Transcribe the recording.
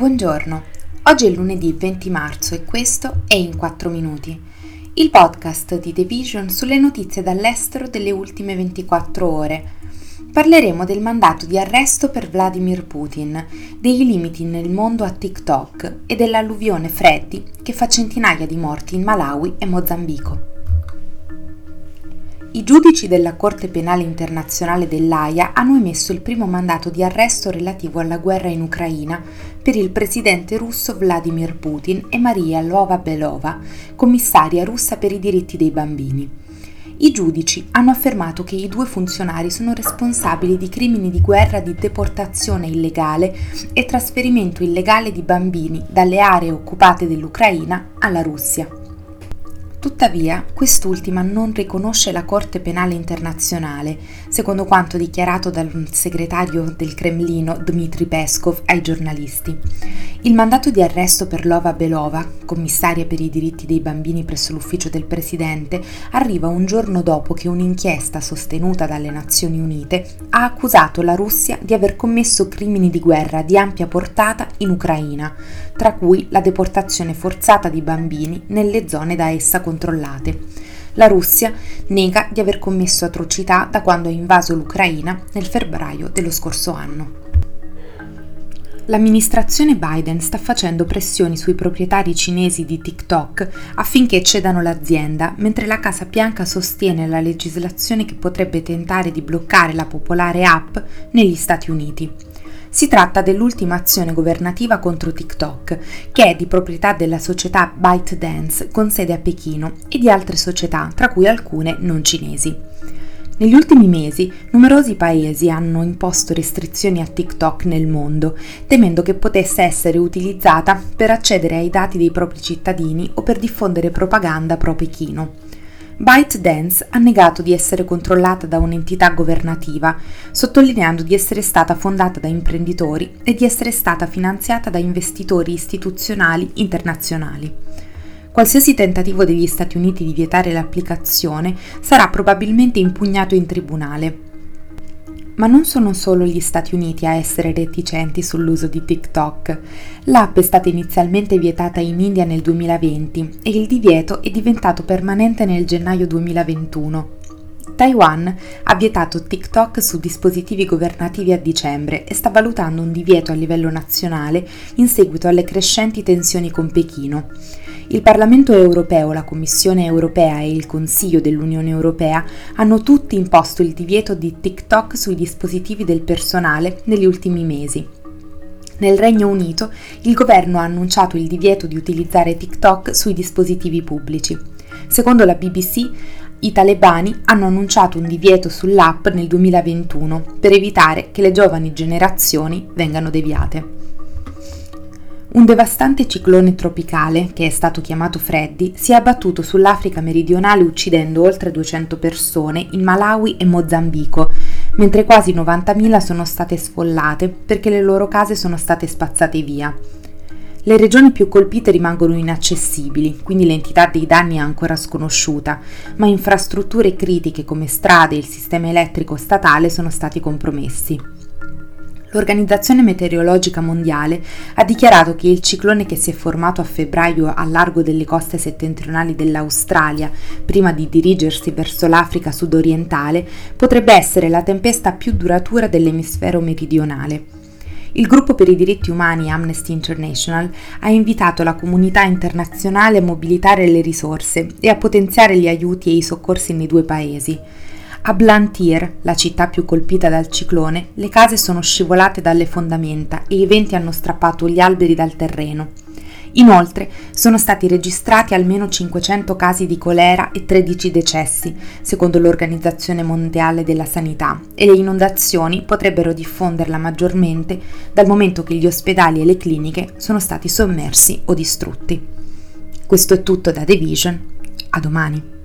Buongiorno, oggi è lunedì 20 marzo e questo è In 4 Minuti, il podcast di The Vision sulle notizie dall'estero delle ultime 24 ore. Parleremo del mandato di arresto per Vladimir Putin, dei limiti nel mondo a TikTok e dell'alluvione Freddy che fa centinaia di morti in Malawi e Mozambico. I giudici della Corte Penale Internazionale dell'AIA hanno emesso il primo mandato di arresto relativo alla guerra in Ucraina per il presidente russo Vladimir Putin e Maria Lova-Belova, commissaria russa per i diritti dei bambini. I giudici hanno affermato che i due funzionari sono responsabili di crimini di guerra di deportazione illegale e trasferimento illegale di bambini dalle aree occupate dell'Ucraina alla Russia. Tuttavia, quest'ultima non riconosce la Corte Penale Internazionale, secondo quanto dichiarato dal segretario del Cremlino Dmitry Peskov ai giornalisti. Il mandato di arresto per Lova Belova, commissaria per i diritti dei bambini presso l'ufficio del presidente, arriva un giorno dopo che un'inchiesta sostenuta dalle Nazioni Unite ha accusato la Russia di aver commesso crimini di guerra di ampia portata in Ucraina, tra cui la deportazione forzata di bambini nelle zone da essa controllate. La Russia nega di aver commesso atrocità da quando ha invaso l'Ucraina nel febbraio dello scorso anno. L'amministrazione Biden sta facendo pressioni sui proprietari cinesi di TikTok affinché cedano l'azienda, mentre la Casa Bianca sostiene la legislazione che potrebbe tentare di bloccare la popolare app negli Stati Uniti. Si tratta dell'ultima azione governativa contro TikTok, che è di proprietà della società ByteDance con sede a Pechino e di altre società, tra cui alcune non cinesi. Negli ultimi mesi numerosi paesi hanno imposto restrizioni a TikTok nel mondo, temendo che potesse essere utilizzata per accedere ai dati dei propri cittadini o per diffondere propaganda pro Pechino. ByteDance ha negato di essere controllata da un'entità governativa, sottolineando di essere stata fondata da imprenditori e di essere stata finanziata da investitori istituzionali internazionali. Qualsiasi tentativo degli Stati Uniti di vietare l'applicazione sarà probabilmente impugnato in tribunale, ma non sono solo gli Stati Uniti a essere reticenti sull'uso di TikTok. L'app è stata inizialmente vietata in India nel 2020 e il divieto è diventato permanente nel gennaio 2021. Taiwan ha vietato TikTok su dispositivi governativi a dicembre e sta valutando un divieto a livello nazionale in seguito alle crescenti tensioni con Pechino. Il Parlamento europeo, la Commissione europea e il Consiglio dell'Unione europea hanno tutti imposto il divieto di TikTok sui dispositivi del personale negli ultimi mesi. Nel Regno Unito il governo ha annunciato il divieto di utilizzare TikTok sui dispositivi pubblici. Secondo la BBC, i talebani hanno annunciato un divieto sull'app nel 2021 per evitare che le giovani generazioni vengano deviate. Un devastante ciclone tropicale, che è stato chiamato Freddy, si è abbattuto sull'Africa meridionale uccidendo oltre 200 persone in Malawi e Mozambico, mentre quasi 90.000 sono state sfollate perché le loro case sono state spazzate via. Le regioni più colpite rimangono inaccessibili, quindi l'entità dei danni è ancora sconosciuta, ma infrastrutture critiche come strade e il sistema elettrico statale sono stati compromessi. L'Organizzazione Meteorologica Mondiale ha dichiarato che il ciclone che si è formato a febbraio a largo delle coste settentrionali dell'Australia, prima di dirigersi verso l'Africa sudorientale, potrebbe essere la tempesta più duratura dell'emisfero meridionale. Il gruppo per i diritti umani Amnesty International ha invitato la comunità internazionale a mobilitare le risorse e a potenziare gli aiuti e i soccorsi nei due paesi. A Blantyre, la città più colpita dal ciclone, le case sono scivolate dalle fondamenta e i venti hanno strappato gli alberi dal terreno. Inoltre sono stati registrati almeno 500 casi di colera e 13 decessi, secondo l'Organizzazione Mondiale della Sanità, e le inondazioni potrebbero diffonderla maggiormente dal momento che gli ospedali e le cliniche sono stati sommersi o distrutti. Questo è tutto da The Vision. A domani.